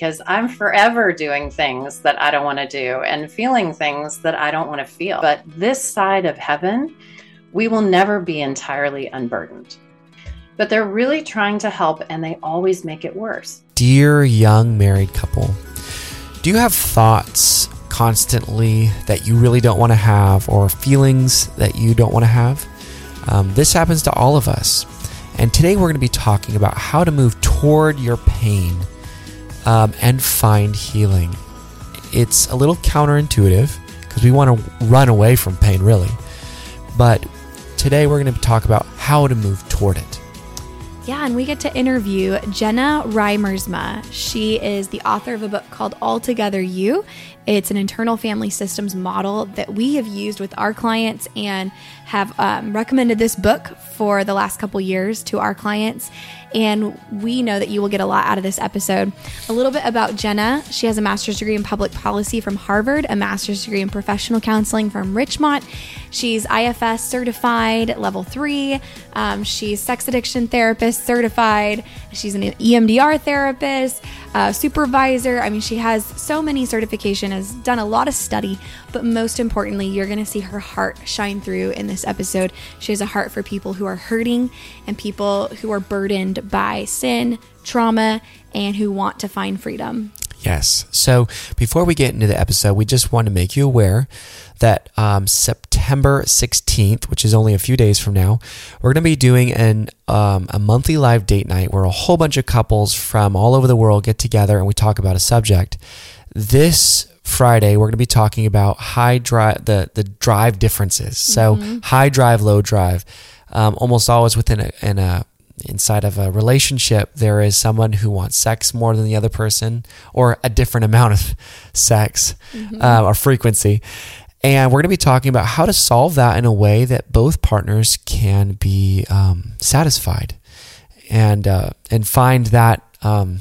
because I'm forever doing things that I don't want to do and feeling things that I don't want to feel. But this side of heaven, we will never be entirely unburdened. But they're really trying to help and they always make it worse. Dear young married couple, do you have thoughts constantly that you really don't want to have or feelings that you don't want to have? Um, this happens to all of us. And today we're going to be talking about how to move toward your pain um, and find healing. It's a little counterintuitive because we want to run away from pain, really. But today we're going to talk about how to move toward it. Yeah, and we get to interview Jenna Riemersma. She is the author of a book called Altogether You. It's an internal family systems model that we have used with our clients and have um, recommended this book for the last couple years to our clients. And we know that you will get a lot out of this episode. A little bit about Jenna. She has a master's degree in public policy from Harvard, a master's degree in professional counseling from Richmond. She's IFS certified, level three. Um, she's sex addiction therapist certified. She's an EMDR therapist, uh, supervisor. I mean, she has so many certifications, has done a lot of study, but most importantly, you're going to see her heart shine through in this episode. She has a heart for people who are hurting and people who are burdened by sin, trauma, and who want to find freedom. Yes. So before we get into the episode, we just want to make you aware that um, September 16th, which is only a few days from now, we're going to be doing an um, a monthly live date night where a whole bunch of couples from all over the world get together and we talk about a subject. This Friday, we're going to be talking about high drive, the, the drive differences. So mm-hmm. high drive, low drive. Um, almost always within a, in a inside of a relationship, there is someone who wants sex more than the other person, or a different amount of sex mm-hmm. uh, or frequency. And we're going to be talking about how to solve that in a way that both partners can be um, satisfied and uh, and find that um,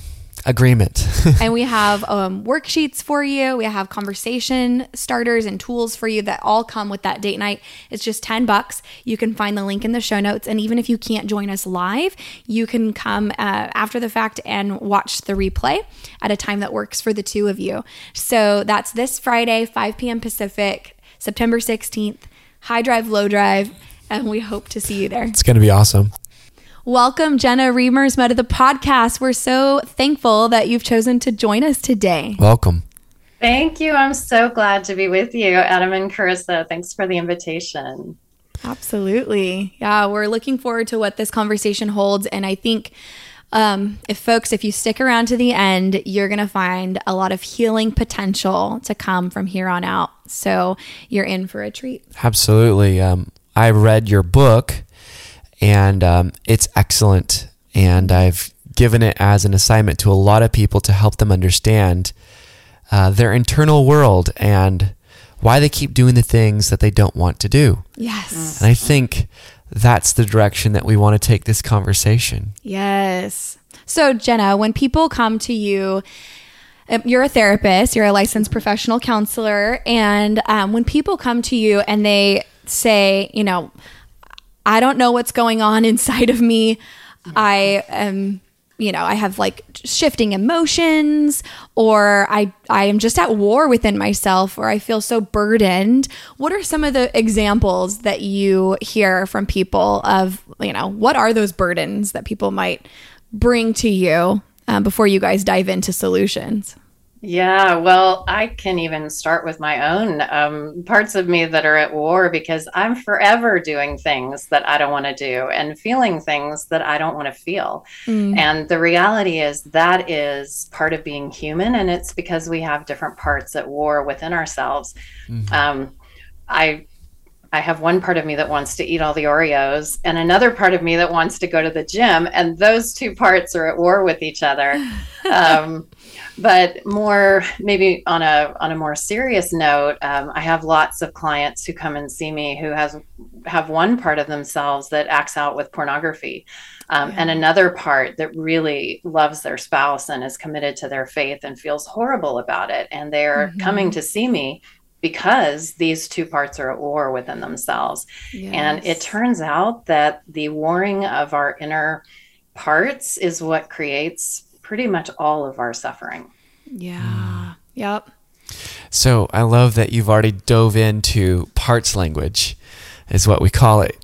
agreement. and we have um, worksheets for you. We have conversation starters and tools for you that all come with that date night. It's just 10 bucks. You can find the link in the show notes. And even if you can't join us live, you can come uh, after the fact and watch the replay at a time that works for the two of you. So that's this Friday, 5 p.m. Pacific, September 16th, high drive, low drive. And we hope to see you there. It's going to be awesome. Welcome, Jenna Reimers, to the podcast. We're so thankful that you've chosen to join us today. Welcome. Thank you. I'm so glad to be with you, Adam and Carissa. Thanks for the invitation. Absolutely. Yeah, we're looking forward to what this conversation holds. And I think um, if folks, if you stick around to the end, you're going to find a lot of healing potential to come from here on out. So you're in for a treat. Absolutely. Um, I read your book and um, it's excellent. And I've given it as an assignment to a lot of people to help them understand uh, their internal world and why they keep doing the things that they don't want to do. Yes. And I think that's the direction that we want to take this conversation. Yes. So, Jenna, when people come to you, um, you're a therapist, you're a licensed professional counselor, and um, when people come to you and they say, you know, I don't know what's going on inside of me. I am you know, I have like shifting emotions or I I am just at war within myself or I feel so burdened. What are some of the examples that you hear from people of, you know, what are those burdens that people might bring to you um, before you guys dive into solutions? Yeah, well, I can even start with my own um, parts of me that are at war because I'm forever doing things that I don't want to do and feeling things that I don't want to feel. Mm. And the reality is that is part of being human, and it's because we have different parts at war within ourselves. Mm-hmm. Um, I I have one part of me that wants to eat all the Oreos and another part of me that wants to go to the gym. And those two parts are at war with each other. Um, but more maybe on a on a more serious note, um, I have lots of clients who come and see me who has have one part of themselves that acts out with pornography. Um, and another part that really loves their spouse and is committed to their faith and feels horrible about it. And they're mm-hmm. coming to see me because these two parts are at war within themselves. Yes. And it turns out that the warring of our inner parts is what creates pretty much all of our suffering. Yeah. Yep. So I love that you've already dove into parts language, is what we call it.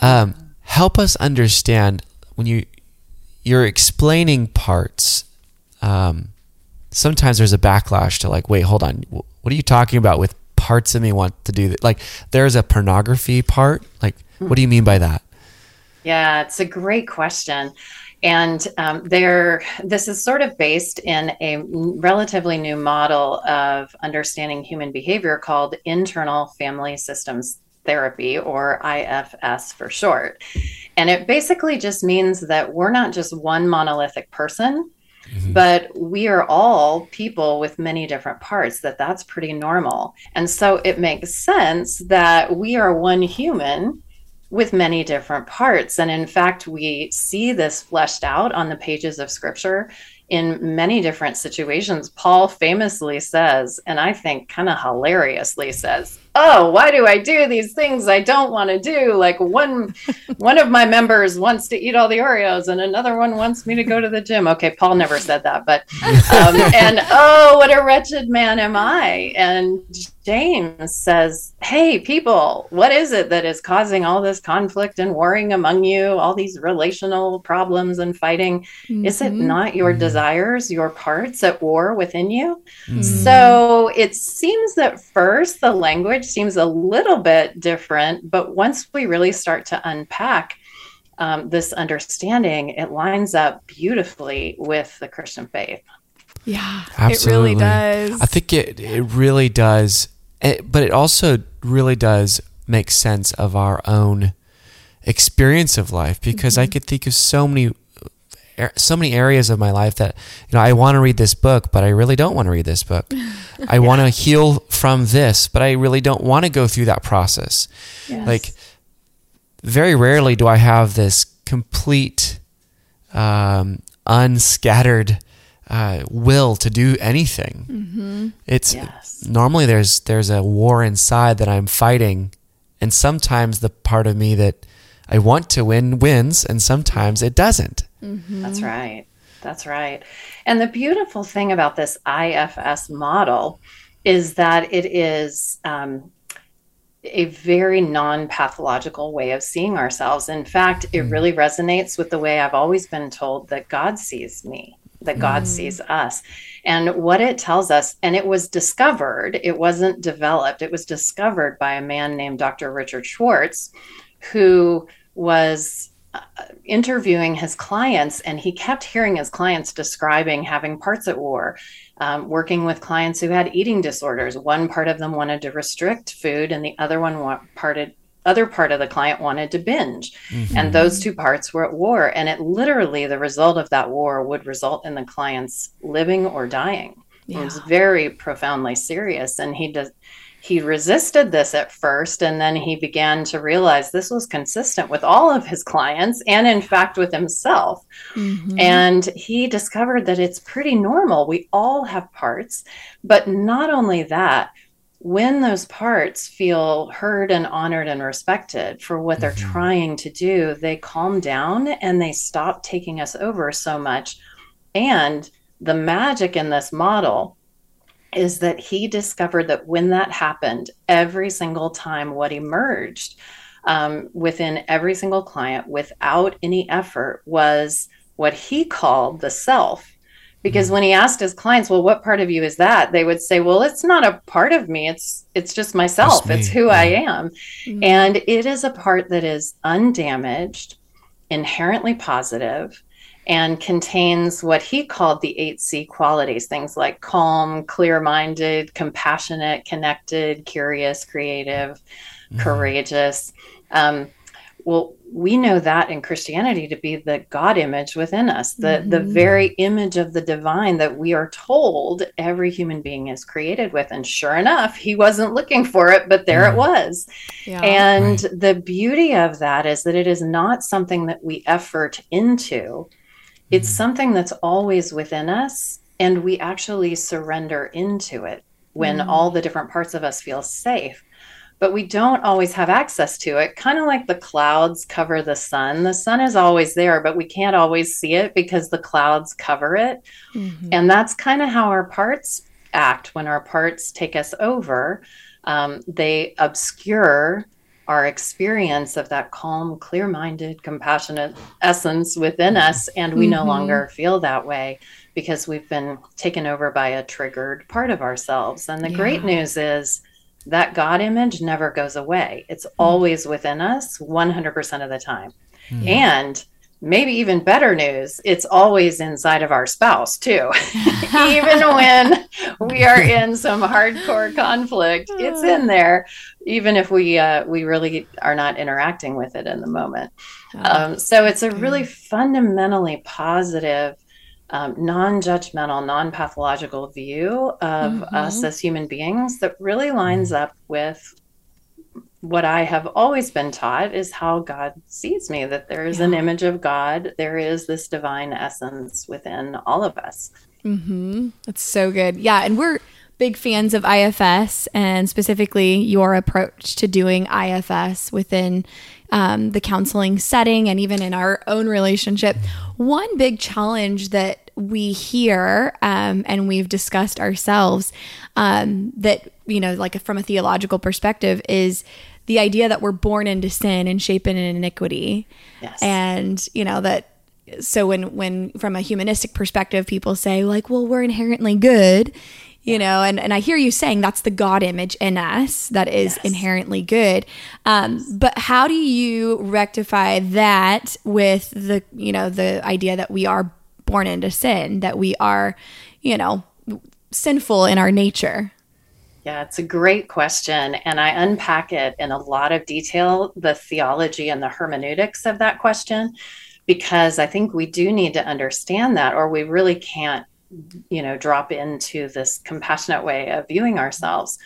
Um, help us understand when you you're explaining parts. Um, sometimes there's a backlash to like, wait, hold on, what are you talking about with parts of me want to do that? Like, there's a pornography part. Like, what do you mean by that? Yeah, it's a great question. And um, there, this is sort of based in a relatively new model of understanding human behavior called internal family systems therapy, or IFS for short. And it basically just means that we're not just one monolithic person. Mm-hmm. but we are all people with many different parts that that's pretty normal and so it makes sense that we are one human with many different parts. And in fact, we see this fleshed out on the pages of scripture in many different situations. Paul famously says, and I think kind of hilariously says, oh why do i do these things i don't want to do like one one of my members wants to eat all the oreos and another one wants me to go to the gym okay paul never said that but um, and oh what a wretched man am i and james says hey people what is it that is causing all this conflict and warring among you all these relational problems and fighting mm-hmm. is it mm-hmm. not your mm-hmm. desires your parts at war within you mm-hmm. so it seems that first the language seems a little bit different, but once we really start to unpack um, this understanding, it lines up beautifully with the Christian faith. Yeah, Absolutely. it really does. I think it it really does, it, but it also really does make sense of our own experience of life because mm-hmm. I could think of so many so many areas of my life that you know I want to read this book, but I really don't want to read this book. I yeah. want to heal from this, but I really don't want to go through that process. Yes. Like very rarely do I have this complete um, unscattered uh, will to do anything. Mm-hmm. It's yes. normally there's there's a war inside that I'm fighting, and sometimes the part of me that I want to win wins, and sometimes it doesn't. Mm-hmm. That's right. That's right. And the beautiful thing about this IFS model is that it is um, a very non pathological way of seeing ourselves. In fact, it mm. really resonates with the way I've always been told that God sees me, that God mm. sees us. And what it tells us, and it was discovered, it wasn't developed, it was discovered by a man named Dr. Richard Schwartz, who was interviewing his clients, and he kept hearing his clients describing having parts at war, um, working with clients who had eating disorders. One part of them wanted to restrict food, and the other one wa- parted other part of the client wanted to binge mm-hmm. and those two parts were at war and it literally the result of that war would result in the clients living or dying yeah. it was very profoundly serious and he does he resisted this at first and then he began to realize this was consistent with all of his clients and in fact with himself mm-hmm. and he discovered that it's pretty normal we all have parts but not only that when those parts feel heard and honored and respected for what they're mm-hmm. trying to do they calm down and they stop taking us over so much and the magic in this model is that he discovered that when that happened, every single time what emerged um, within every single client without any effort was what he called the self. Because mm-hmm. when he asked his clients, well, what part of you is that? They would say, well, it's not a part of me. It's it's just myself. It's who yeah. I am. Mm-hmm. And it is a part that is undamaged, inherently positive, and contains what he called the eight C qualities things like calm, clear minded, compassionate, connected, curious, creative, mm-hmm. courageous. Um, well, we know that in Christianity to be the God image within us, the, mm-hmm. the very image of the divine that we are told every human being is created with. And sure enough, he wasn't looking for it, but there it was. Yeah. And right. the beauty of that is that it is not something that we effort into it's mm-hmm. something that's always within us, and we actually surrender into it when mm. all the different parts of us feel safe. but we don't always have access to it. Kind of like the clouds cover the sun. The sun is always there, but we can't always see it because the clouds cover it. Mm-hmm. And that's kind of how our parts act when our parts take us over. Um, they obscure our experience of that calm, clear minded, compassionate essence within us. And we mm-hmm. no longer feel that way because we've been taken over by a triggered part of ourselves. And the yeah. great news is that God image never goes away, it's mm-hmm. always within us 100% of the time. Mm-hmm. And maybe even better news it's always inside of our spouse too. Even when we are in some hardcore conflict it's in there even if we uh, we really are not interacting with it in the moment. Oh, um, so it's a really fundamentally positive um, non-judgmental non-pathological view of mm-hmm. us as human beings that really lines up with what I have always been taught is how God sees me, that there is yeah. an image of God. There is this divine essence within all of us. Mm-hmm. That's so good. Yeah. And we're big fans of IFS and specifically your approach to doing IFS within um, the counseling setting and even in our own relationship. One big challenge that we hear um, and we've discussed ourselves um, that, you know, like from a theological perspective is the idea that we're born into sin and shapen in iniquity. Yes. And, you know, that so when when from a humanistic perspective people say like, well, we're inherently good, you know, and, and I hear you saying that's the God image in us that is yes. inherently good. Um, but how do you rectify that with the, you know, the idea that we are born into sin, that we are, you know, sinful in our nature? Yeah, it's a great question. And I unpack it in a lot of detail, the theology and the hermeneutics of that question, because I think we do need to understand that, or we really can't, you know, drop into this compassionate way of viewing ourselves.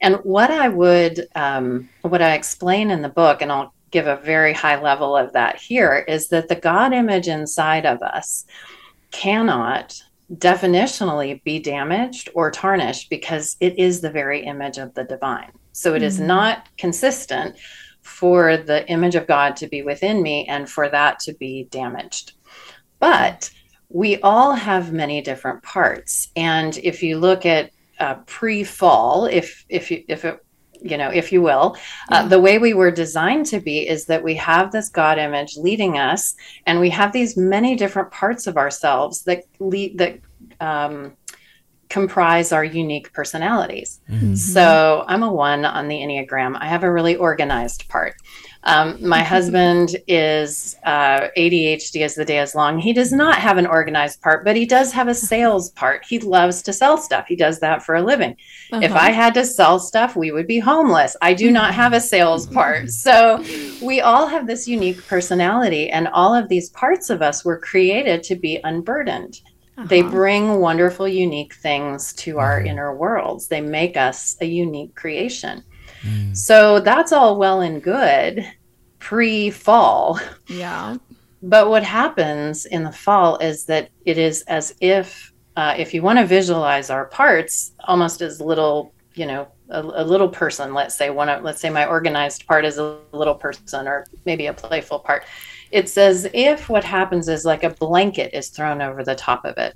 And what I would, um, what I explain in the book, and I'll give a very high level of that here, is that the God image inside of us cannot definitionally be damaged or tarnished because it is the very image of the divine. So it mm-hmm. is not consistent for the image of God to be within me and for that to be damaged. But we all have many different parts. And if you look at uh, pre-fall, if if you, if it you know, if you will. Uh, the way we were designed to be is that we have this God image leading us, and we have these many different parts of ourselves that lead that um, comprise our unique personalities. Mm-hmm. So I'm a one on the Enneagram. I have a really organized part. Um, my husband is uh, ADHD as the day is long. He does not have an organized part, but he does have a sales part. He loves to sell stuff. He does that for a living. Uh-huh. If I had to sell stuff, we would be homeless. I do not have a sales part. So we all have this unique personality, and all of these parts of us were created to be unburdened. Uh-huh. They bring wonderful, unique things to our mm-hmm. inner worlds. They make us a unique creation. Mm. So that's all well and good pre fall. Yeah. But what happens in the fall is that it is as if, uh, if you want to visualize our parts almost as little, you know, a, a, little person, let's say one of, let's say my organized part is a little person or maybe a playful part. It's as if what happens is like a blanket is thrown over the top of it.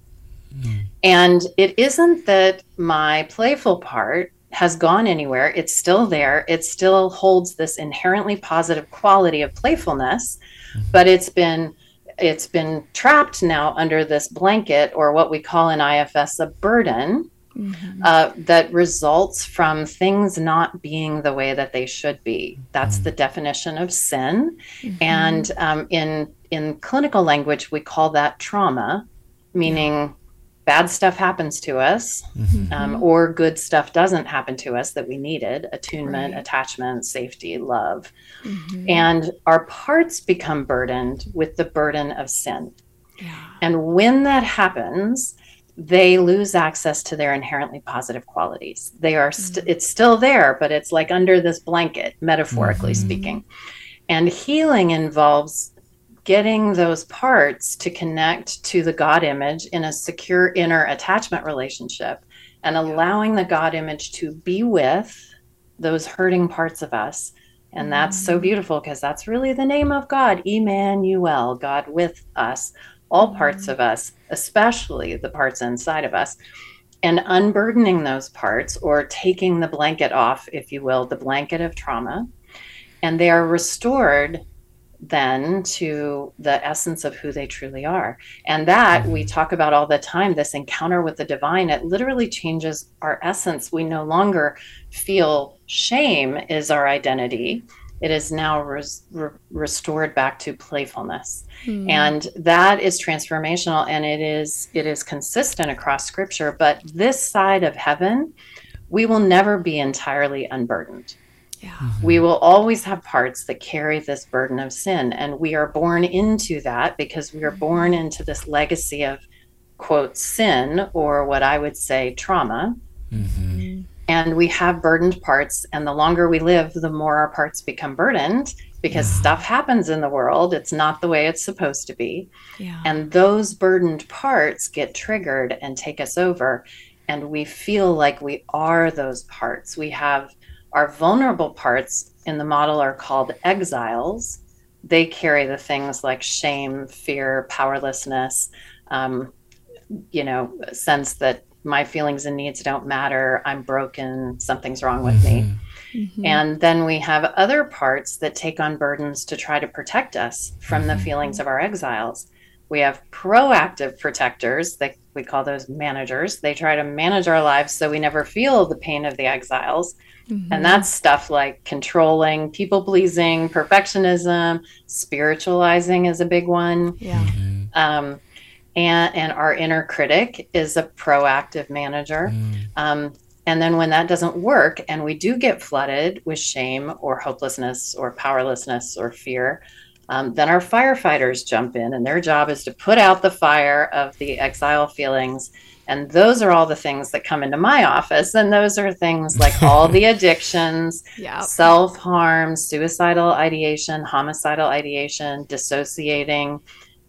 Mm. And it isn't that my playful part has gone anywhere. It's still there. It still holds this inherently positive quality of playfulness, mm-hmm. but it's been it's been trapped now under this blanket or what we call in IFS a burden mm-hmm. uh, that results from things not being the way that they should be. That's mm-hmm. the definition of sin, mm-hmm. and um, in in clinical language we call that trauma, meaning bad stuff happens to us mm-hmm. um, or good stuff doesn't happen to us that we needed attunement right. attachment safety love mm-hmm. and our parts become burdened with the burden of sin yeah. and when that happens they lose access to their inherently positive qualities they are st- mm-hmm. it's still there but it's like under this blanket metaphorically mm-hmm. speaking and healing involves getting those parts to connect to the God image in a secure inner attachment relationship and allowing the God image to be with those hurting parts of us. And that's so mm. beautiful because that's really the name of God, Emmanuel, God with us, all parts mm. of us, especially the parts inside of us. And unburdening those parts or taking the blanket off, if you will, the blanket of trauma. And they are restored then to the essence of who they truly are. And that we talk about all the time this encounter with the divine, it literally changes our essence. We no longer feel shame is our identity. It is now res- re- restored back to playfulness. Hmm. And that is transformational and it is it is consistent across scripture, but this side of heaven, we will never be entirely unburdened Yeah. Mm-hmm. we will always have parts that carry this burden of sin and we are born into that because we are mm-hmm. born into this legacy of quote sin or what i would say trauma. Mm-hmm. mm-hmm. and we have burdened parts and the longer we live the more our parts become burdened because stuff happens in the world. It's not the way it's supposed to be. Yeah. and those burdened parts get triggered and take us over and we feel like we are those parts. We have our vulnerable parts in the model are called exiles they carry the things like shame fear powerlessness um, you know sense that my feelings and needs don't matter i'm broken something's wrong with me Mhm. and then we have other parts that take on burdens to try to protect us from the feelings of our exiles. We have proactive protectors that we call those managers. They try to manage our lives so we never feel the pain of the exiles. Mhm. And that's stuff like controlling, people pleasing, perfectionism, spiritualizing is a big one. yeah. Um, and, and our inner critic is a proactive manager. Um, and then when that doesn't work and we do get flooded with shame or hopelessness or powerlessness or fear, um, then our firefighters jump in and their job is to put out the fire of the exile feelings. And those are all the things that come into my office. And those are things like all the addictions, Yeah. self harm, suicidal ideation, homicidal ideation, dissociating,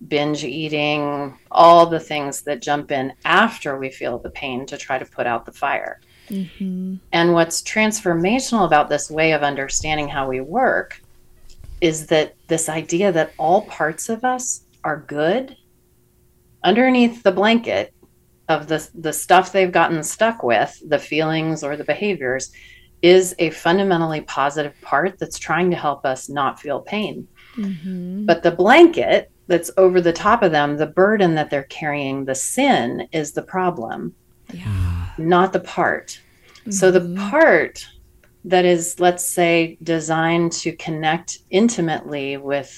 binge eating, all the things that jump in after we feel the pain to try to put out the fire. hmm And what's transformational about this way of understanding how we work is that this idea that all parts of us are good underneath the blanket of the, the stuff they've gotten stuck with, the feelings or the behaviors, is a fundamentally positive part that's trying to help us not feel pain. hmm But the blanket that's over the top of them, the burden that they're carrying, the sin is the problem Yeah. not the part. So the Mhm. part that is, let's say, designed to connect intimately with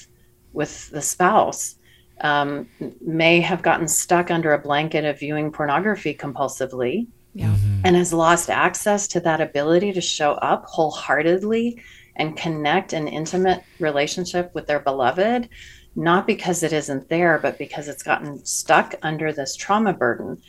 with the spouse um, may have gotten stuck under a blanket of viewing pornography compulsively Yeah. and has lost access to that ability to show up wholeheartedly and connect an intimate relationship with their beloved, not because it isn't there, but because it's gotten stuck under this trauma burden.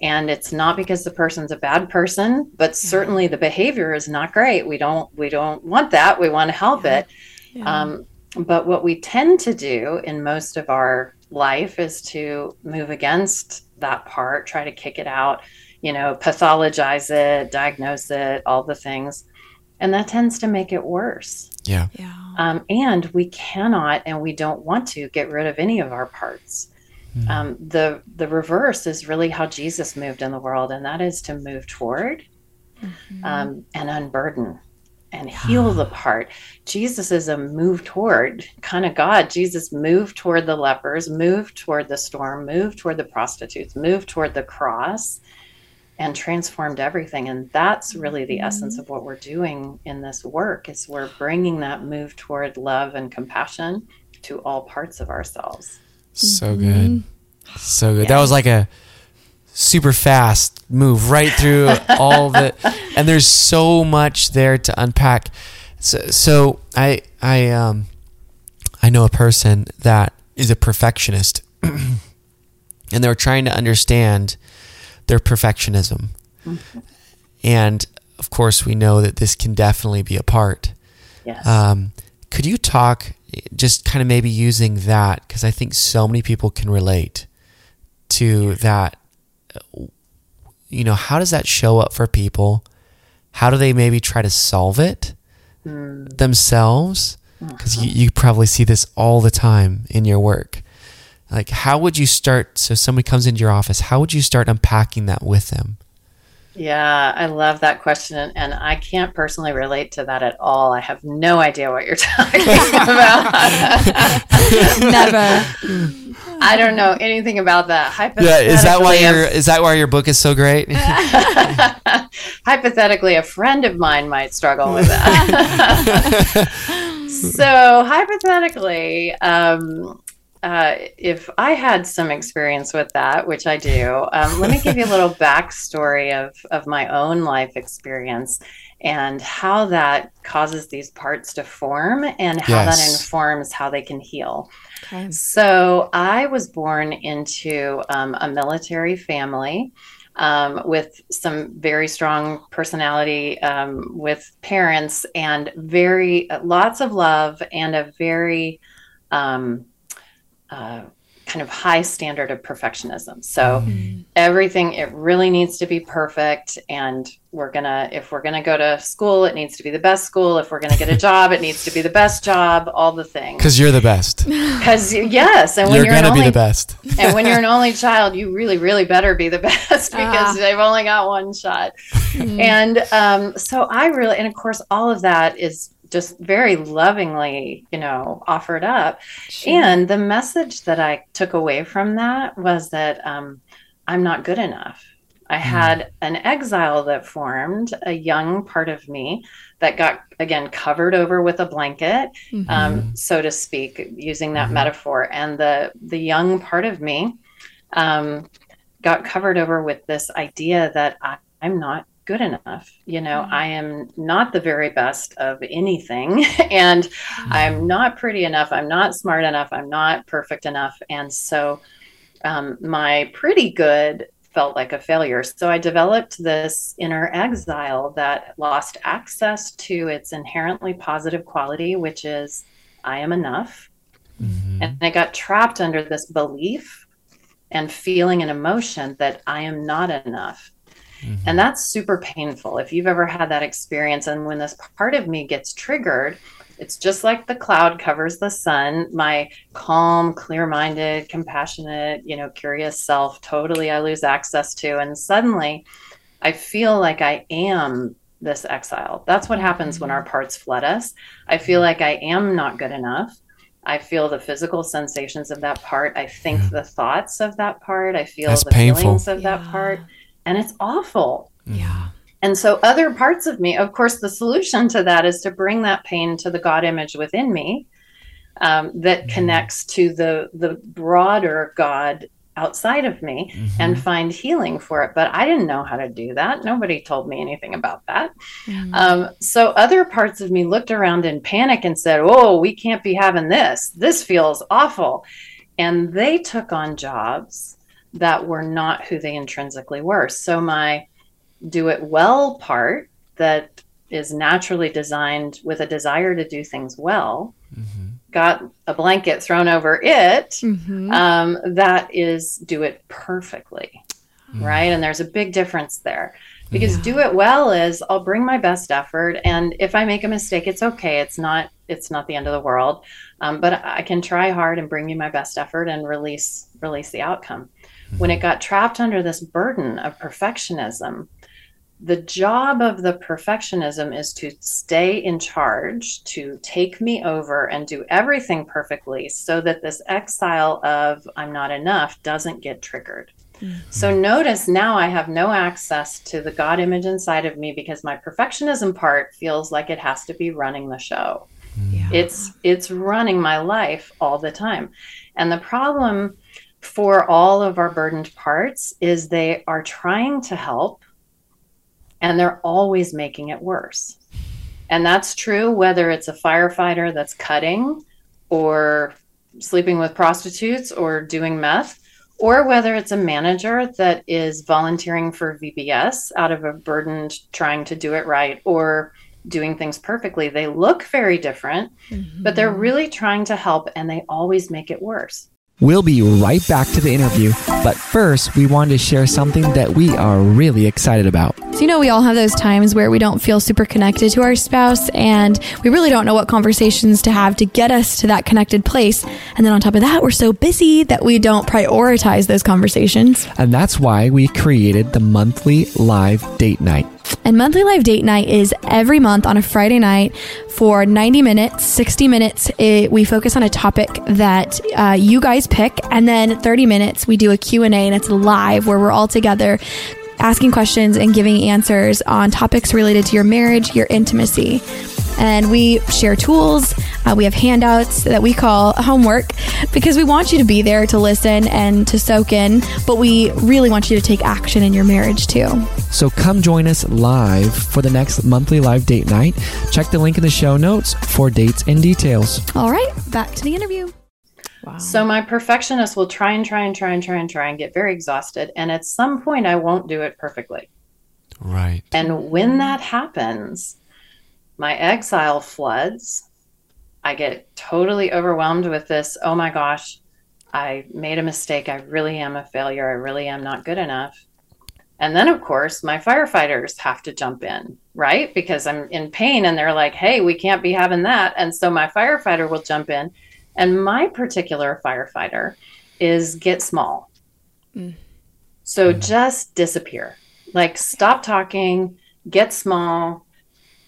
And it's not because the person's a bad person, but certainly the behavior is not great. We don't we don't want that. We want to help Yeah. it. Yeah. Um, but what we tend to do in most of our life is to move against that part, try to kick it out, you know, pathologize it, diagnose it, all the things. And that tends to make it worse. Yeah. yeah. Um, and we cannot and we don't want to get rid of any of our parts. Um, the the reverse is really how Jesus moved in the world, and that is to move toward Mhm. um, and unburden and heal the part. Jesus is a move toward kind of God. Jesus moved toward the lepers, moved toward the storm, moved toward the prostitutes, moved toward the cross, and transformed everything. And that's really the essence of what we're doing in this work is we're bringing that move toward love and compassion to all parts of ourselves. So Mm-hmm. good. So good. That was like a super fast move right through all of it. And there's so much there to unpack. So, so I I um I know a person that is a perfectionist and they're trying to understand their perfectionism. And of course we know that this can definitely be a part. Yes. Um, could you talk just kind of maybe using that because I think so many people can relate to that. You know, how does that show up for people? how do they maybe try to solve it Mm. themselves? Because you, you probably see this all the time in your work. Like, how would you start? So, somebody comes into your office, how would you start unpacking that with them? Yeah, I love that question. And I can't personally relate to that at all. I have no idea what you're talking about. Never. I don't know anything about that. Yeah, is that why Hypothetically, your is that why your book is so great? hypothetically, a friend of mine might struggle with that. so, hypothetically, um, uh, if I had some experience with that, which I do, um, let me give you a little backstory of, of my own life experience and how that causes these parts to form and how that informs how they can heal. Okay. So I was born into um, a military family um, with some very strong personality, um, with parents, and very lots of love and a very um, uh, kind of high standard of perfectionism. So Mm. everything it really needs to be perfect and we're gonna if we're gonna go to school it needs to be the best school if we're gonna get a job it needs to be the best job all the things Because you're the best. because yes and when You're you're, gonna be the best. and when you're an only child you really really better be the best because Ah. they've only got one shot Mm. and um, so i really and of course all of that is just very lovingly you know offered up Sure. and the message that I took away from that was that um, I'm not good enough. I had an exile that formed, a young part of me that got, again, covered over with a blanket, Mhm. um, so to speak, using that Mhm. metaphor. And the, the young part of me um, got covered over with this idea that I, I'm not good enough. You know, Mhm. I am not the very best of anything. and I'm not pretty enough. I'm not smart enough. I'm not perfect enough. And so um, my pretty good felt like a failure. So I developed this inner exile that lost access to its inherently positive quality, which is I am enough. Mhm. And I got trapped under this belief and feeling and emotion that I am not enough. Mhm. And that's super painful. If you've ever had that experience, and when this part of me gets triggered, it's just like the cloud covers the sun. My calm, clear minded, compassionate, you know, curious self, totally I lose access to. And suddenly I feel like I am this exile. That's what happens when our parts flood us. I feel like I am not good enough. I feel the physical sensations of that part. I think Yeah. the thoughts of that part. I feel That's the painful. feelings of that part. And it's awful. Yeah. And so, other parts of me, of course, the solution to that is to bring that pain to the God image within me um, that Mhm. connects to the the broader God outside of me Mhm. and find healing for it. But I didn't know how to do that. Nobody told me anything about that. Mm. Um, so other parts of me looked around in panic and said, "Oh, we can't be having this. This feels awful," and they took on jobs that were not who they intrinsically were. So my do it well part that is naturally designed with a desire to do things well Mhm. got a blanket thrown over it Mhm. um, that is do it perfectly Mm. right and there's a big difference there because Yeah. do it well is i'll bring my best effort and if i make a mistake it's okay it's not it's not the end of the world um, but i can try hard and bring you my best effort and release release the outcome when it got trapped under this burden of perfectionism the job of the perfectionism is to stay in charge, to take me over and do everything perfectly so that this exile of I'm not enough doesn't get triggered. Mm. So notice now I have no access to the God image inside of me because my perfectionism part feels like it has to be running the show Yeah. it's it's running my life all the time and the problem for all of our burdened parts is they are trying to help and they're always making it worse and that's true whether it's a firefighter that's cutting or sleeping with prostitutes or doing meth or whether it's a manager that is volunteering for VBS out of a burdened trying to do it right or doing things perfectly they look very different but they're Mhm. really trying to help and they always make it worse. We'll be right back to the interview, but first, we wanted to share something that we are really excited about. So, you know, we all have those times where we don't feel super connected to our spouse and we really don't know what conversations to have to get us to that connected place. And then on top of that, we're so busy that we don't prioritize those conversations. And that's why we created the monthly live date night. And monthly live date night is every month on a Friday night for 90 minutes, 60 minutes. It, we focus on a topic that uh, you guys pick, and then 30 minutes we do a Q&A and it's live where we're all together asking questions and giving answers on topics related to your marriage, your intimacy. And we share tools. Uh, we have handouts that we call homework because we want you to be there to listen and to soak in, but we really want you to take action in your marriage too. So come join us live for the next monthly live date night. Check the link in the show notes for dates and details. All right, back to the interview. Wow. So my perfectionist will try and try and try and try and try and get very exhausted. And at some point, I won't do it perfectly. Right. And when that happens, my exile floods. I get totally overwhelmed with this. Oh my gosh, I made a mistake. I really am a failure. I really am not good enough. And then, of course, my firefighters have to jump in, right? Because I'm in pain and they're like, hey, we can't be having that. And so my firefighter will jump in and my particular firefighter is get small. Mm. So just disappear. Like stop talking, get small,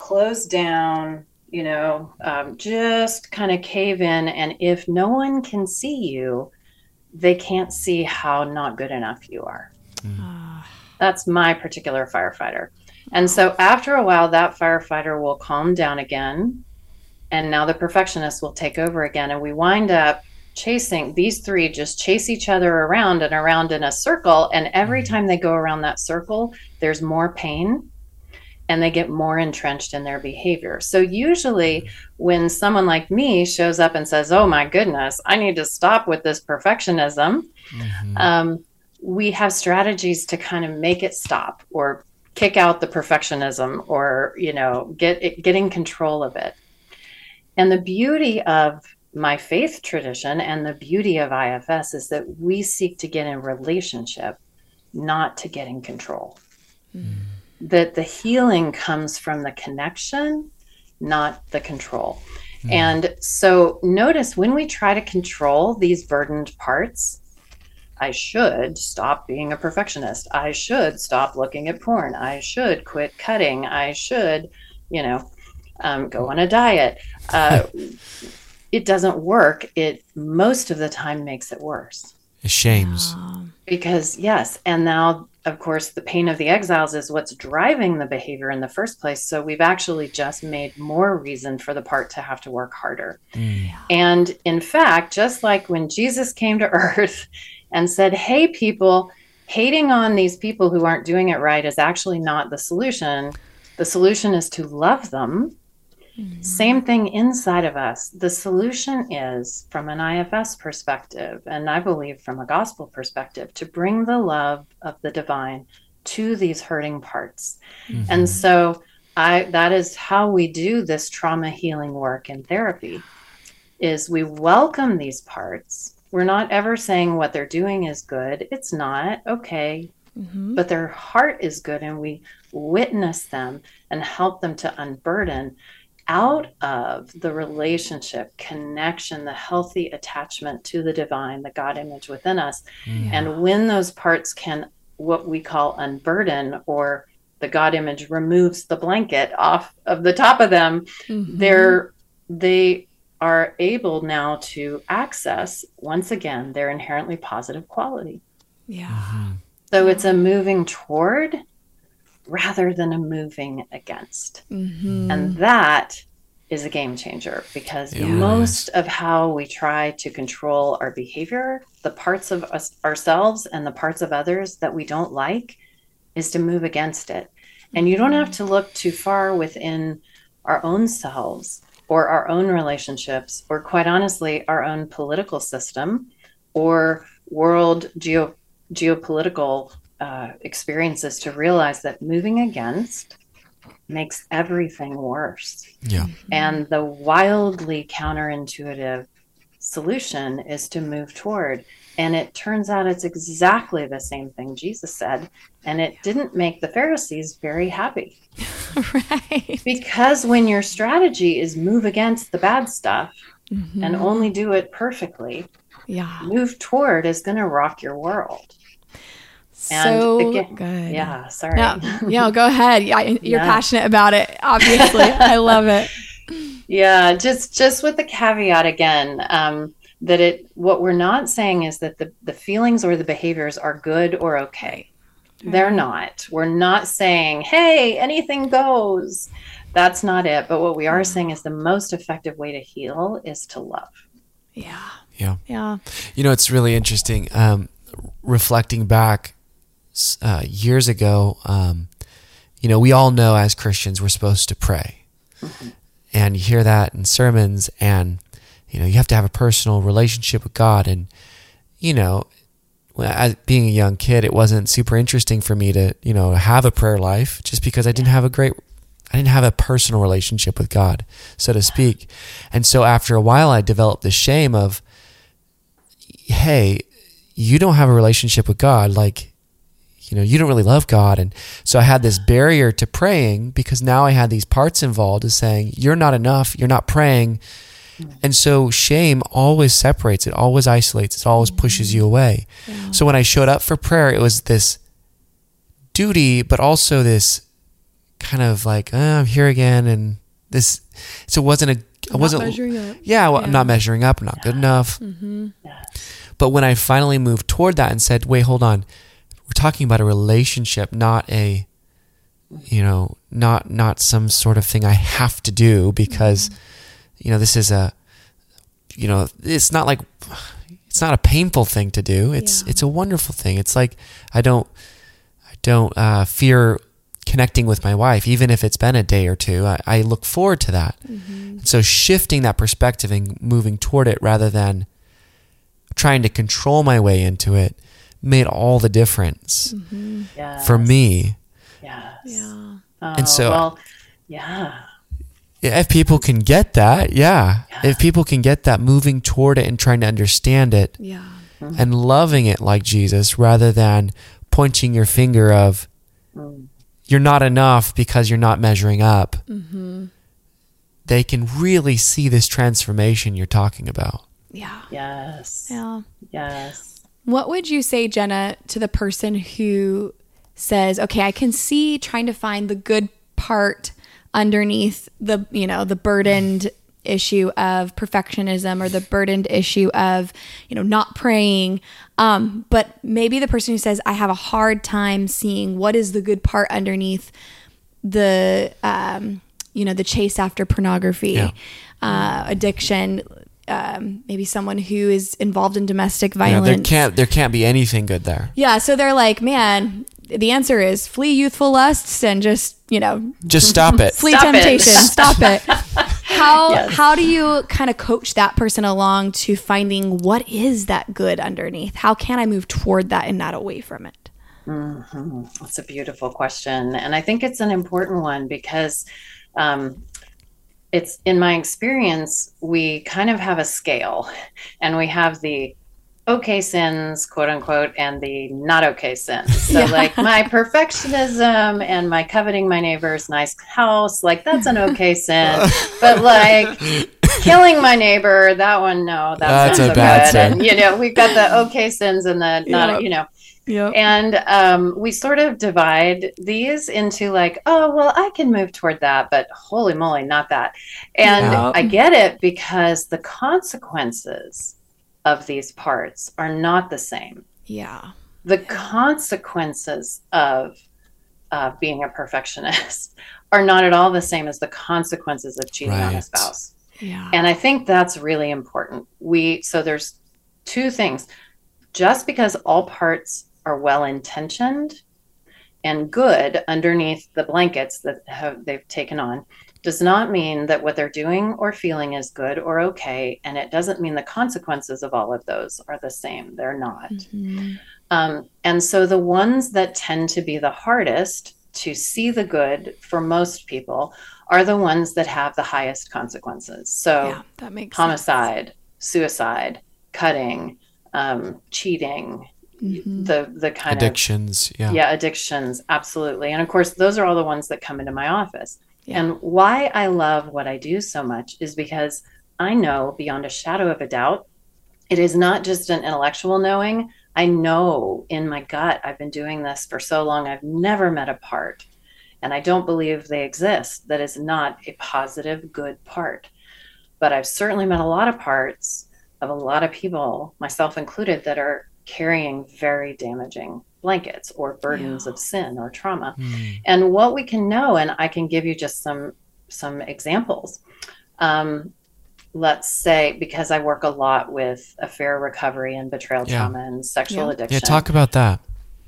close down, you know, um, just kind of cave in. And if no one can see you, they can't see how not good enough you are. Mm. That's my particular firefighter. And so after a while, that firefighter will calm down again and now the perfectionist will take over again and we wind up chasing these three just chase each other around and around in a circle and every mm-hmm. time they go around that circle there's more pain and they get more entrenched in their behavior so usually when someone like me shows up and says oh my goodness i need to stop with this perfectionism mm-hmm. um, we have strategies to kind of make it stop or kick out the perfectionism or you know get it, getting control of it and the beauty of my faith tradition and the beauty of IFS is that we seek to get in relationship, not to get in control. Mm. That the healing comes from the connection, not the control. Mm. And so notice when we try to control these burdened parts, I should stop being a perfectionist. I should stop looking at porn. I should quit cutting. I should, you know, um, go on a diet. Uh, it doesn't work. It most of the time makes it worse. It shames. Because, yes. And now, of course, the pain of the exiles is what's driving the behavior in the first place. So we've actually just made more reason for the part to have to work harder. Mm. And in fact, just like when Jesus came to earth and said, Hey, people, hating on these people who aren't doing it right is actually not the solution. The solution is to love them Mm-hmm. Same thing inside of us. The solution is, from an IFS perspective, and I believe from a gospel perspective, to bring the love of the divine to these hurting parts. Mm-hmm. And so I that is how we do this trauma healing work in therapy is we welcome these parts. We're not ever saying what they're doing is good. It's not. Okay. Mm-hmm. But their heart is good and we witness them and help them to unburden out of the relationship, connection, the healthy attachment to the divine, the God image within us. Yeah. And when those parts can, what we call unburden, or the God image removes the blanket off of the top of them, mm-hmm. they're, they are able now to access, once again, their inherently positive quality. Yeah. Mm-hmm. So it's a moving toward rather than a moving against. Mm-hmm. And that is a game changer because most of how we try to control our behavior, the parts of us, ourselves and the parts of others that we don't like, is to move against it. And you don't have to look too far within our own selves or our own relationships, or quite honestly, our own political system or world geo- geopolitical uh, experiences to realize that moving against makes everything worse. Yeah. And the wildly counterintuitive solution is to move toward. And it turns out it's exactly the same thing Jesus said. And it didn't make the Pharisees very happy. right. Because when your strategy is move against the bad stuff Mhm. and only do it perfectly, yeah. move toward is going to rock your world. And So again- good. Yeah, sorry. No, no, go ahead. Yeah, you're Yeah. passionate about it. Obviously, I love it. Yeah, just just with the caveat again um, that it what we're not saying is that the the feelings or the behaviors are good or okay. They're not. We're not saying, "Hey, anything goes." That's not it. But what we are saying is the most effective way to heal is to love. Yeah. Yeah. Yeah. You know, it's really interesting. Um, reflecting back s- uh, years ago, um, you know, we all know as Christians we're supposed to pray, and you hear that in sermons, and you know, you have to have a personal relationship with God, and you know, I, being a young kid, it wasn't super interesting for me to, you know, have a prayer life just because I didn't have a great, I didn't have a personal relationship with God, so to speak, and so after a while, I developed the shame of hey, you don't have a relationship with God, like, you know, you don't really love God. And so I had this barrier to praying because now I had these parts involved as saying, you're not enough, you're not praying. And so shame always separates, it always isolates, it always pushes you mm-hmm. away. So when I showed up for prayer, it was this duty, but also this kind of like, oh, I'm here again. And this, so it wasn't a, I wasn't, measuring up. yeah, well, I'm not measuring up. I'm not good enough. Mm-hmm. But when I finally moved toward that and said, wait, hold on, we're talking about a relationship, not a, you know, not not some sort of thing I have to do because, you know, this is a, you know, it's not like, it's not a painful thing to do. It's Yeah. it's a wonderful thing. It's like I don't, I don't uh, fear connecting with my wife, even if it's been a day or two. I, I look forward to that. So shifting that perspective and moving toward it rather than trying to control my way into it made all the difference Yes. for me. Yes. Yeah. Oh, so- well, yeah. Yeah, if people can get that, yeah. If people can get that moving toward it and trying to understand it Yeah. Mm-hmm. and loving it like Jesus rather than pointing your finger of mm. you're not enough because you're not measuring up. Mm-hmm. They can really see this transformation you're talking about. Yeah. Yes. Yeah. Yes. What would you say, Jenna, to the person who says, "Okay, I can see trying to find the good part underneath the, you know, the burdened issue of perfectionism or the burdened issue of, you know, not praying." Um, but maybe the person who says, "I have a hard time seeing what is the good part underneath the, um, you know, the chase after pornography, Yeah. uh, addiction." Um, maybe someone who is involved in domestic You know, violence. there can't there can't be anything good there. Yeah, so they're like, man, the answer is flee youthful lusts and just, you know, Just stop it. flee Stop it. temptation. Stop it. How Yes. how do you kind of coach that person along to finding what is that good underneath? How can I move toward that and not away from it? That's a beautiful question. And I think it's an important one because um, it's in my experience, we kind of have a scale and we have the okay sins, quote unquote, and the not okay sins. So, Yeah. like my perfectionism and my coveting my neighbor's nice house, like that's an okay sin. But like killing my neighbor, that one, no, that's, That's not a so bad good. sin. And, you know, we've got the okay sins and the not, Yeah. you know, Yep. and um, we sort of divide these into like, oh, well, I can move toward that, but holy moly, not that. And Yeah. I get it because the consequences of these parts are not the same. Yeah. The consequences of uh, being a perfectionist are not at all the same as the consequences of cheating on a spouse. Yeah. And I think that's really important. We so there's two things. Just because all parts are well intentioned and good underneath the blankets that have they've taken on does not mean that what they're doing or feeling is good or okay and it doesn't mean the consequences of all of those are the same they're not Mhm. um, and so the ones that tend to be the hardest to see the good for most people are the ones that have the highest consequences so yeah, that makes sense. homicide, suicide, cutting, um, cheating, Mhm. the the kind of Addictions. Yeah. yeah addictions, absolutely. And of course, those are all the ones that come into my office. Yeah. And why I love what I do so much is because I know beyond a shadow of a doubt, it is not just an intellectual knowing. I know in my gut, I've been doing this for so long, I've never met a part, and I don't believe they exist, that is not a positive, good part. But I've certainly met a lot of parts of a lot of people, myself included, that are carrying very damaging blankets or burdens Yeah. of sin or trauma Mm. and what we can know and i can give you just some some examples um, let's say because i work a lot with affair recovery and betrayal Yeah. trauma and sexual Yeah. addiction Yeah. Talk about that.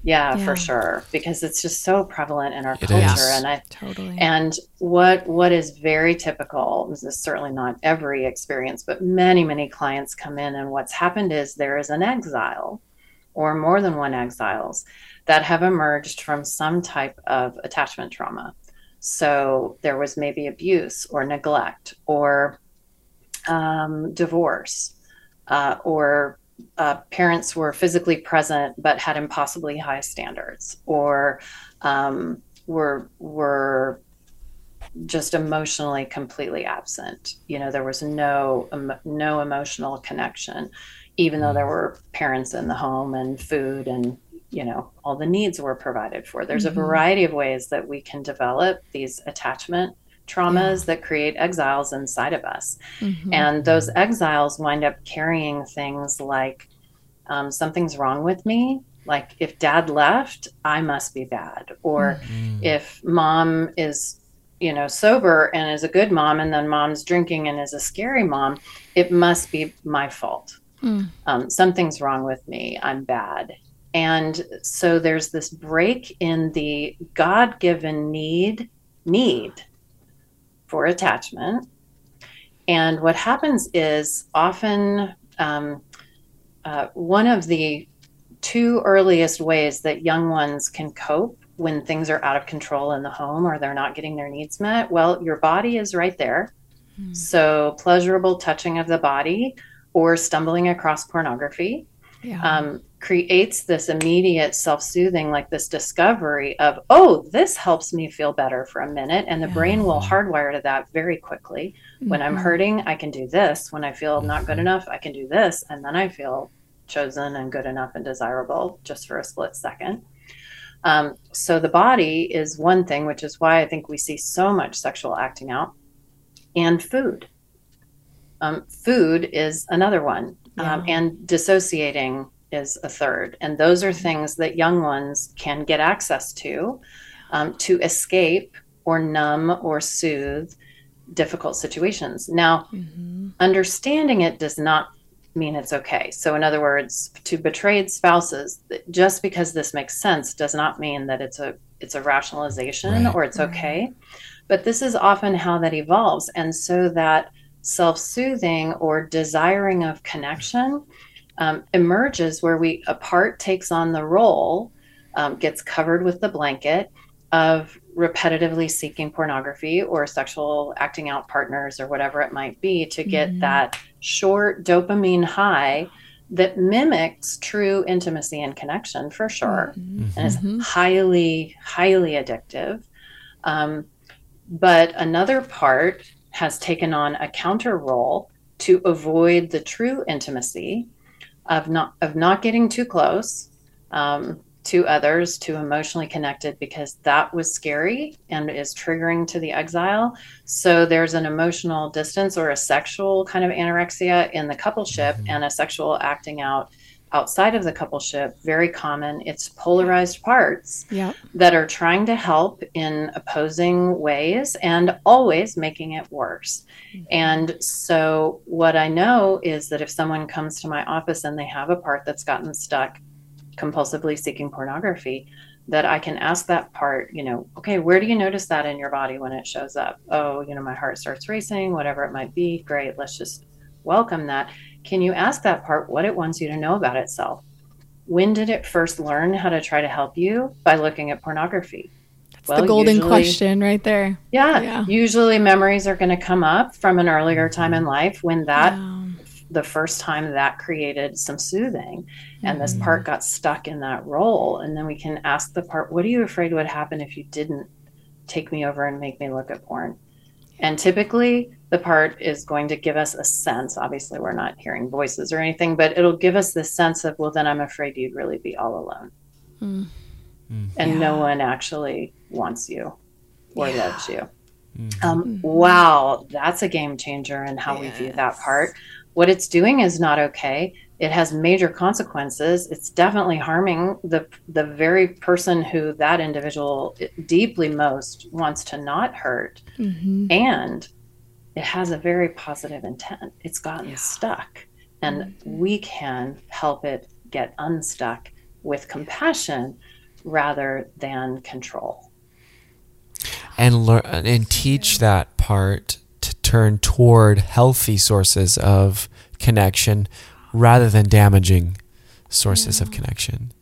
Yeah, Yeah. for sure because it's just so prevalent in our It culture is. and i Totally. and what what is very typical this is certainly not every experience but many many clients come in and what's happened is there is an exile or more than one exiles that have emerged from some type of attachment trauma so there was maybe abuse or neglect or um, divorce uh, or uh, parents were physically present but had impossibly high standards or um, were were just emotionally completely absent. You know, there was no emo- no emotional connection, even though there were parents in the home and food and you know all the needs were provided for. There's Mhm. a variety of ways that we can develop these attachment traumas that create exiles inside of us. Mhm. And those exiles wind up carrying things like um, something's wrong with me. Like if dad left, I must be bad. Or Mm. if mom is, you know, sober and is a good mom, and then mom's drinking and is a scary mom, it must be my fault. Mm. Um, something's wrong with me. I'm bad. And so there's this break in the God given need, need for attachment. And what happens is often um, uh, one of the two earliest ways that young ones can cope when things are out of control in the home or they're not getting their needs met well your body is right there Mm. so pleasurable touching of the body or stumbling across pornography Yeah. um, creates this immediate self-soothing like this discovery of oh this helps me feel better for a minute. And the Yeah. brain will hardwire to that very quickly. When i'm Mhm. hurting i can do this. When i feel not good enough i can do this. And then i feel chosen and good enough and desirable just for a split second. Um, so the body is one thing which is why i think we see so much sexual acting out and food. Um, food is another one um, and dissociating is a third and those are things that young ones can get access to um, to escape or numb or soothe difficult situations now Mhm. understanding it does not mean it's okay. So, in other words, to betrayed spouses, just because this makes sense does not mean that it's a it's a rationalization Right. or it's okay. But this is often how that evolves, and so that self-soothing or desiring of connection um, emerges where we a part takes on the role, um, gets covered with the blanket of repetitively seeking pornography or sexual acting out partners or whatever it might be to get Mhm. that short dopamine high that mimics true intimacy and connection for sure Mhm. and is Mhm. highly highly addictive um, but another part has taken on a counter role to avoid the true intimacy of not of not getting too close um, to others, too emotionally connected, because that was scary and is triggering to the exile. So there's an emotional distance or a sexual kind of anorexia in the coupleship Mhm. and a sexual acting out outside of the coupleship. Very common. It's polarized parts Yep. that are trying to help in opposing ways and always making it worse. Mm-hmm. And so, what I know is that if someone comes to my office and they have a part that's gotten stuck compulsively seeking pornography, that I can ask that part, you know, okay, where do you notice that in your body when it shows up? Oh, you know, my heart starts racing, whatever it might be. Great, let's just welcome that. Can you ask that part what it wants you to know about itself? When did it first learn how to try to help you? By looking at pornography. It's the golden question right there. Yeah, Yeah. usually memories are going to come up from an earlier time in life when that Yeah. the first time that created some soothing and this mm-hmm. part got stuck in that role and then we can ask the part what are you afraid would happen if you didn't take me over and make me look at porn and typically the part is going to give us a sense obviously we're not hearing voices or anything but it'll give us this sense of well then i'm afraid you'd really be all alone Mm. and Yeah. no one actually wants you or Yeah. loves you Mhm. um, Mhm. wow, that's a game changer in how we view that part. What it's doing is not okay. It has major consequences. It's definitely harming the the very person who that individual deeply most wants to not hurt, Mhm. and it has a very positive intent. It's gotten Yeah. stuck, and Mhm. we can help it get unstuck with compassion rather than control. and learn and teach that part to turn toward healthy sources of connection rather than damaging sources of connection.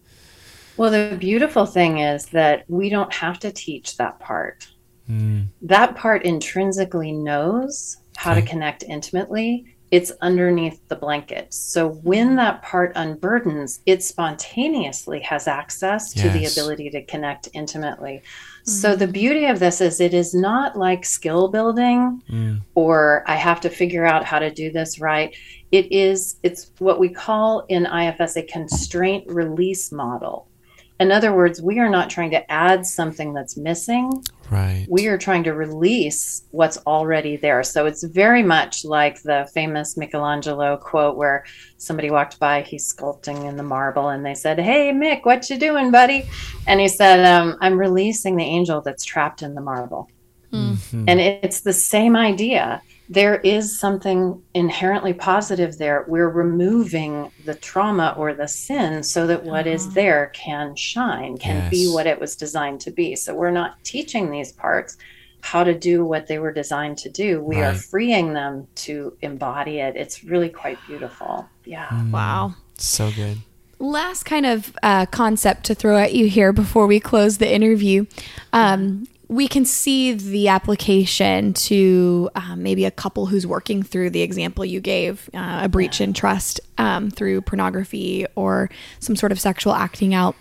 Well, the beautiful thing is that we don't have to teach that part. Mm, That part intrinsically knows how Okay. to connect intimately. It's underneath the blanket. So when that part unburdens, it spontaneously has access to the ability to connect intimately. So the beauty of this is it is not like skill building mm, or I have to figure out how to do this right. It is, it's what we call in IFS a constraint release model. In other words, we are not trying to add something that's missing. Right. We are trying to release what's already there. So it's very much like the famous Michelangelo quote where somebody walked by, he's sculpting in the marble, and they said, Hey, Mick, what you doing, buddy? And he said, um, I'm releasing the angel that's trapped in the marble. Mhm. And it's the same idea. There is something inherently positive there. We're removing the trauma or the sin so that what is Uh-huh. there can shine, can be what it was designed to be. So we're not teaching these parts how to do what they were designed to do. We are freeing them to embody it. It's really quite beautiful. Yeah. Mm, Wow. So good. last kind of uh, concept to throw at you here before we close the interview. Um, we can see the application to um, maybe a couple who's working through the example you gave, uh, a breach in trust um, through pornography or some sort of sexual acting out.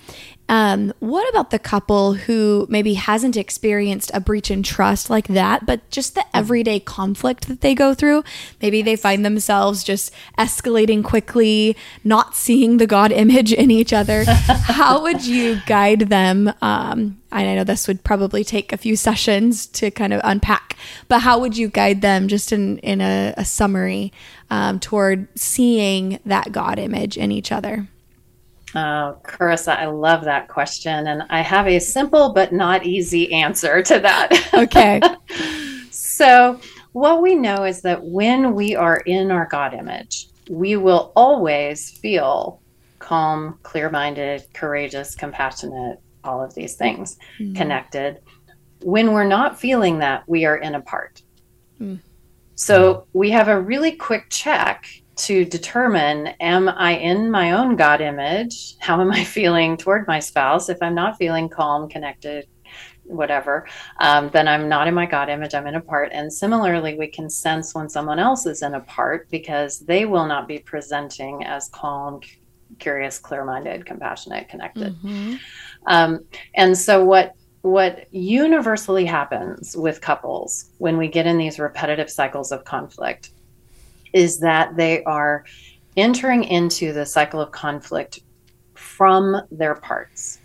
Um, what about the couple who maybe hasn't experienced a breach in trust like that, but just the everyday conflict that they go through? Maybe they find themselves just escalating quickly, not seeing the God image in each other. How would you guide them? Um, and I know this would probably take a few sessions to kind of unpack, but how would you guide them just in, in a, a summary um, toward seeing that God image in each other? Oh, Carissa, I love that question. And I have a simple but not easy answer to that. Okay. So, what we know is that when we are in our God image, we will always feel calm, clear minded, courageous, compassionate, all of these things Mm. connected. When we're not feeling that, we are in a part. Mm. So, we have a really quick check to determine am I in my own God image? How am I feeling toward my spouse? If I'm not feeling calm, connected, whatever, um, then I'm not in my God image, I'm in a part. And similarly, we can sense when someone else is in a part because they will not be presenting as calm, curious, clear minded, compassionate, connected. Mhm. Um, and so what what universally happens with couples when we get in these repetitive cycles of conflict is that they are entering into the cycle of conflict from their parts.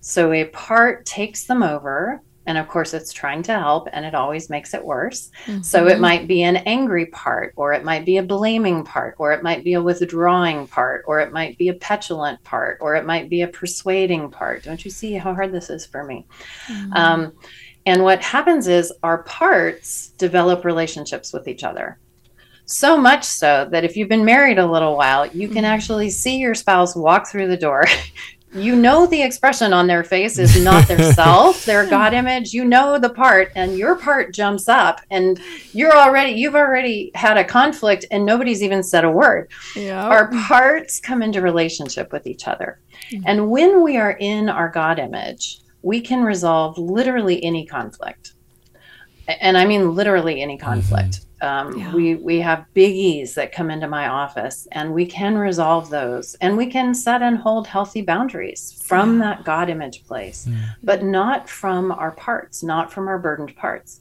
So a part takes them over, and of course, it's trying to help, and it always makes it worse. So it Mhm. might be an angry part, or it might be a blaming part, or it might be a withdrawing part, or it might be a petulant part, or it might be a persuading part. Don't you see how hard this is for me? Mhm. Um, and what happens is our parts develop relationships with each other. So much so that if you've been married a little while, you can Mhm. actually see your spouse walk through the door. you know the expression on their face is not their self, their God image. You know the part, and your part jumps up, and you're already you've already had a conflict, and nobody's even said a word yeah. our parts come into relationship with each other. Mhm. And when we are in our God image, we can resolve literally any conflict. and I mean literally any conflict. Um, Yeah. We we have biggies that come into my office, and we can resolve those, and we can set and hold healthy boundaries from Yeah. that God image place, but not from our parts, not from our burdened parts.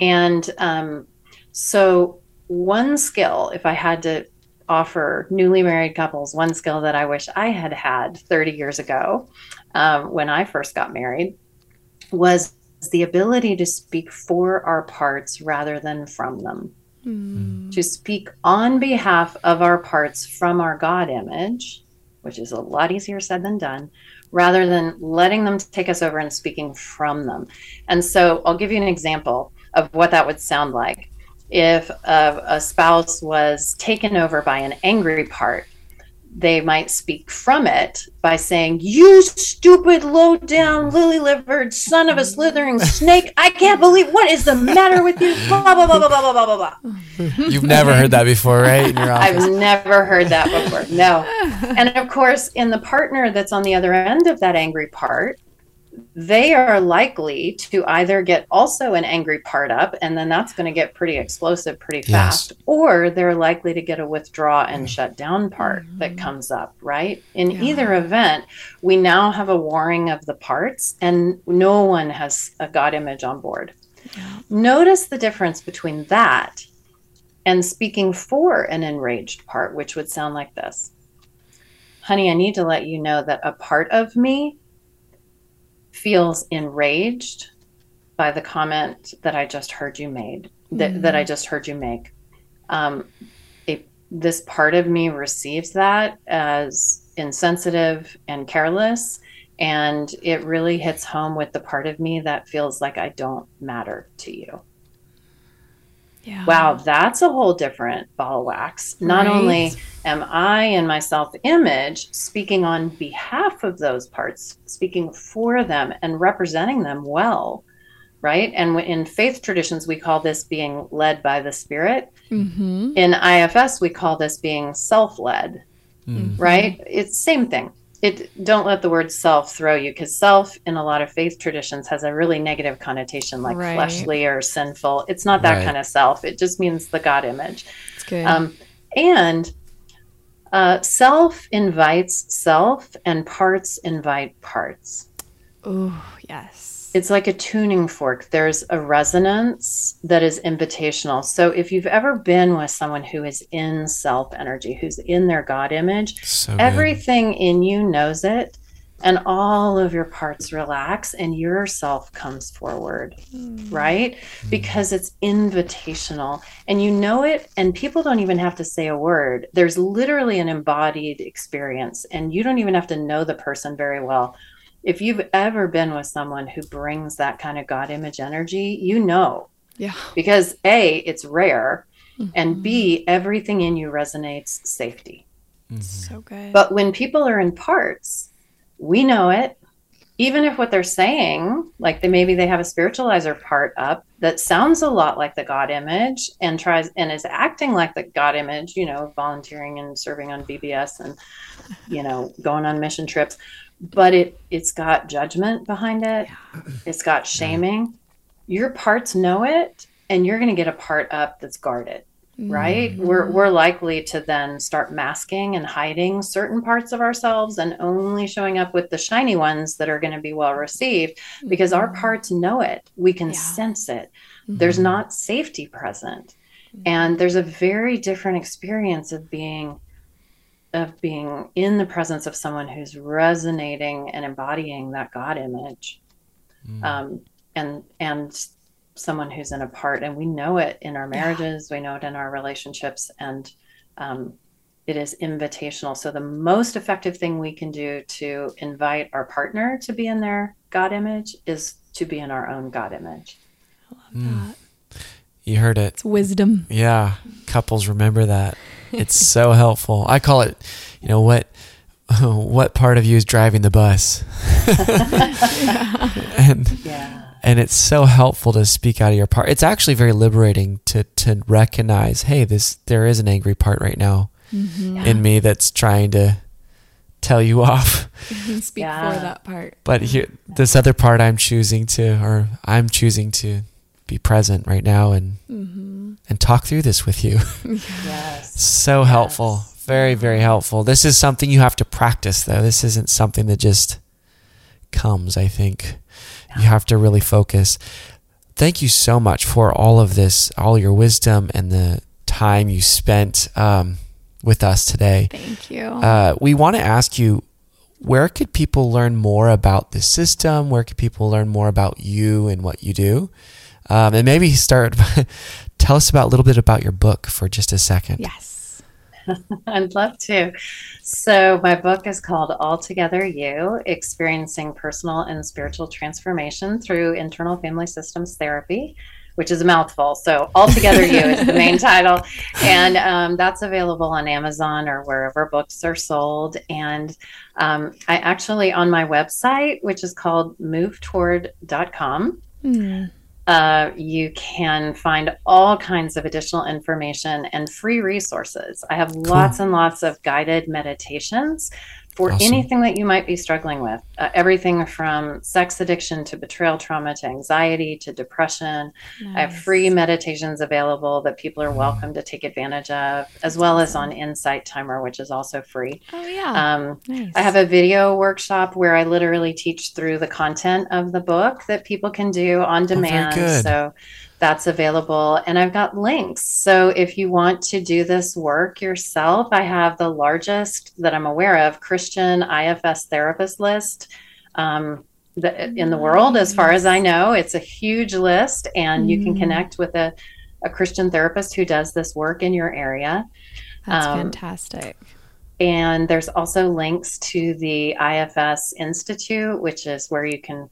And um, so, one skill, if I had to offer newly married couples one skill that I wish I had had 30 years ago um, when I first got married, was the ability to speak for our parts rather than from them. Mm. To speak on behalf of our parts from our God image, which is a lot easier said than done, rather than letting them take us over and speaking from them. And so I'll give you an example of what that would sound like. If a, a spouse was taken over by an angry part, they might speak from it by saying, You stupid, low down, lily livered son of a slithering snake. I can't believe what is the matter with you? Blah, blah, blah, blah, blah, blah, blah, blah. You've never heard that before, right? In your office. I've never heard that before. No. And of course, in the partner that's on the other end of that angry part, they are likely to either get also an angry part up, and then that's going to get pretty explosive pretty Yes. fast, or they're likely to get a withdraw and shut down part that mm-hmm. comes up, right? In Yeah. either event, we now have a warring of the parts, and no one has a God image on board. Yeah. Notice the difference between that and speaking for an enraged part, which would sound like this Honey, I need to let you know that a part of me feels enraged by the comment that I just heard you made, that, that I just heard you make. Um, it, this part of me receives that as insensitive and careless. And it really hits home with the part of me that feels like I don't matter to you. Yeah. Wow, that's a whole different ball of wax. Not Right. only am I in my self image speaking on behalf of those parts, speaking for them and representing them well, right? And in faith traditions, we call this being led by the Spirit. Mm-hmm. In IFS, we call this being self led, Mm. right? It's same thing. It don't let the word self throw you because self in a lot of faith traditions has a really negative connotation like Right. fleshly or sinful. It's not that Right. kind of self. It just means the God image. It's good. Um, and uh, self invites self, and parts invite parts. oh, yes. It's like a tuning fork. There's a resonance that is invitational. So if you've ever been with someone who is in self energy, who's in their God image, So good. everything in you knows it. And all of your parts relax, and your self comes forward hmm. right? Hmm. Because it's invitational and you know it, and people don't even have to say a word. There's literally an embodied experience, and you don't even have to know the person very well. If you've ever been with someone who brings that kind of God image energy, you know, Yeah. because A, it's rare, and B, everything in you resonates safety. Mhm. So good. But when people are in parts, we know it. Even if what they're saying, like they maybe they have a spiritualizer part up that sounds a lot like the God image and tries and is acting like the God image, you know, volunteering and serving on BBS and you know, going on mission trips, but it it's got judgment behind it. It's got shaming. Your parts know it and you're going to get a part up that's guarded mm-hmm. right? We're we're likely to then start masking and hiding certain parts of ourselves and only showing up with the shiny ones that are going to be well received because our mm-hmm. parts know it. We can Yeah. sense it. Mm-hmm. There's not safety present. And there's a very different experience of being of being in the presence of someone who's resonating and embodying that god image Mm. um, and and someone who's in a part and we know it in our Yeah. marriages we know it in our relationships and um, it is invitational so the most effective thing we can do to invite our partner to be in their god image is to be in our own god image I love Mm. That. You heard it. It's wisdom. Yeah, couples remember that. It's so helpful. I call it, you know, what what part of you is driving the bus? and yeah and it's so helpful to speak out of your part. It's actually very liberating to to recognize, hey, this there is an angry part right now Mm-hmm. in me that's trying to tell you off. Speak Yeah. for that part. But here this other part I'm choosing to or I'm choosing to be present right now and Mm-hmm. And talk through this with you. Yes. so helpful. Very, very helpful. This is something you have to practice though. This isn't something that just comes, I think. You have to really focus. Thank you so much for all of this, all your wisdom and the time you spent um, with us today. Thank you. Uh, we want to ask you where could people learn more about the system? Where could people learn more about you and what you do? Um, and maybe start, tell us about a little bit about your book for just a second. yes. I'd love to. So, my book is called Altogether You Experiencing Personal and Spiritual Transformation Through Internal Family Systems Therapy, which is a mouthful. So, Altogether You is the main title. And um, that's available on Amazon or wherever books are sold. And um, I actually, on my website, which is called movetoward.com, Hmm. Uh, you can find all kinds of additional information and free resources. I have lots and lots of guided meditations for Awesome. anything that you might be struggling with. Uh, everything from sex addiction to betrayal trauma to anxiety to depression. I have free meditations available that people are welcome to take advantage of, as well as on Insight Timer, which is also free. Oh yeah. Um, nice. I have a video workshop where I literally teach through the content of the book that people can do on very demand. good. so that's available. And I've got links. So if you want to do this work yourself, I have the largest that I'm aware of Christian IFS therapist list. Um, the, in the world, as far as I know, it's a huge list, and you can Mm. connect with a, a Christian therapist who does this work in your area. That's um, fantastic. And there's also links to the IFS Institute, which is where you can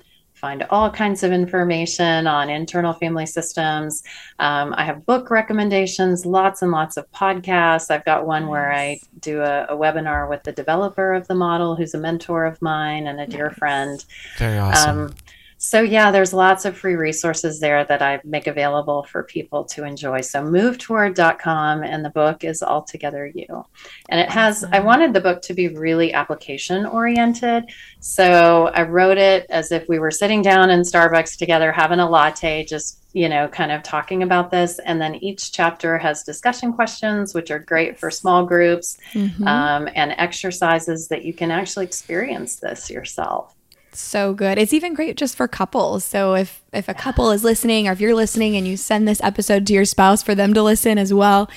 find all kinds of information on internal family systems. Um, I have book recommendations, lots and lots of podcasts. I've got one where I do a, a webinar with the developer of the model, who's a mentor of mine and a dear Nice. friend. Very awesome. Um, so yeah, there's lots of free resources there that I make available for people to enjoy. So movetoward.com and the book is altogether you. And it has I wanted the book to be really application oriented. So I wrote it as if we were sitting down in Starbucks together having a latte just you know, kind of talking about this. And then each chapter has discussion questions, which are great for small groups, Mhm. um, and exercises that you can actually experience this yourself. So good. It's even great just for couples. So if if a couple is listening or if you're listening and you send this episode to your spouse for them to listen as well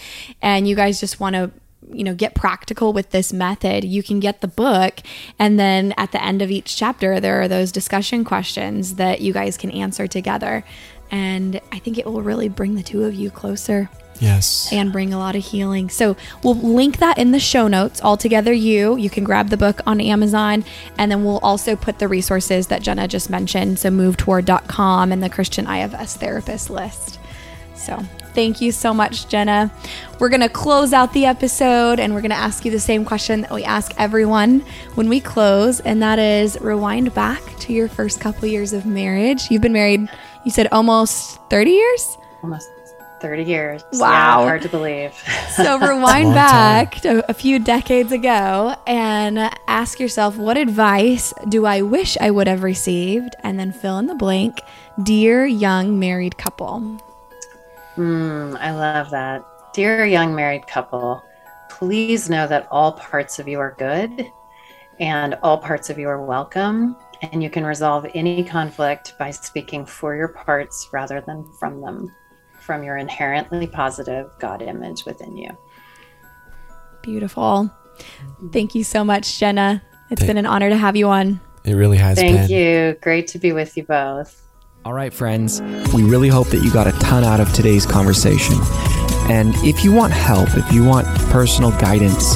and you guys just want to you know get practical with this method you can get the book and then at the end of each chapter there are those discussion questions that you guys can answer together and i think it will really bring the two of you closer yes. and bring a lot of healing. So we'll link that in the show notes. Altogether, you you can grab the book on Amazon, and then we'll also put the resources that Jenna just mentioned. So move movetoward.com and the Christian IFS therapist list. So thank you so much, Jenna. We're gonna close out the episode, and we're gonna ask you the same question that we ask everyone when we close, and that is rewind back to your first couple years of marriage. You've been married, you said almost 30 years. almost 30 years. Wow. Yeah, hard to believe. So rewind back to a few decades ago and ask yourself, what advice do I wish I would have received? And then fill in the blank, dear young married couple. Hmm, I love that. Dear young married couple, please know that all parts of you are good and all parts of you are welcome. And you can resolve any conflict by speaking for your parts rather than from them, from your inherently positive God image within you. Beautiful. Thank you so much, Jenna. It's Thank- been an honor to have you on. It really has Thank been. you. Great to be with you both. All right, friends, we really hope that you got a ton out of today's conversation. And if you want help, if you want personal guidance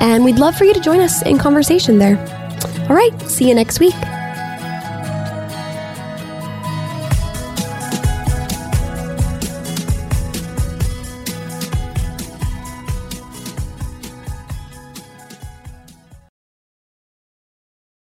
and we'd love for you to join us in conversation there. All right, see you next week.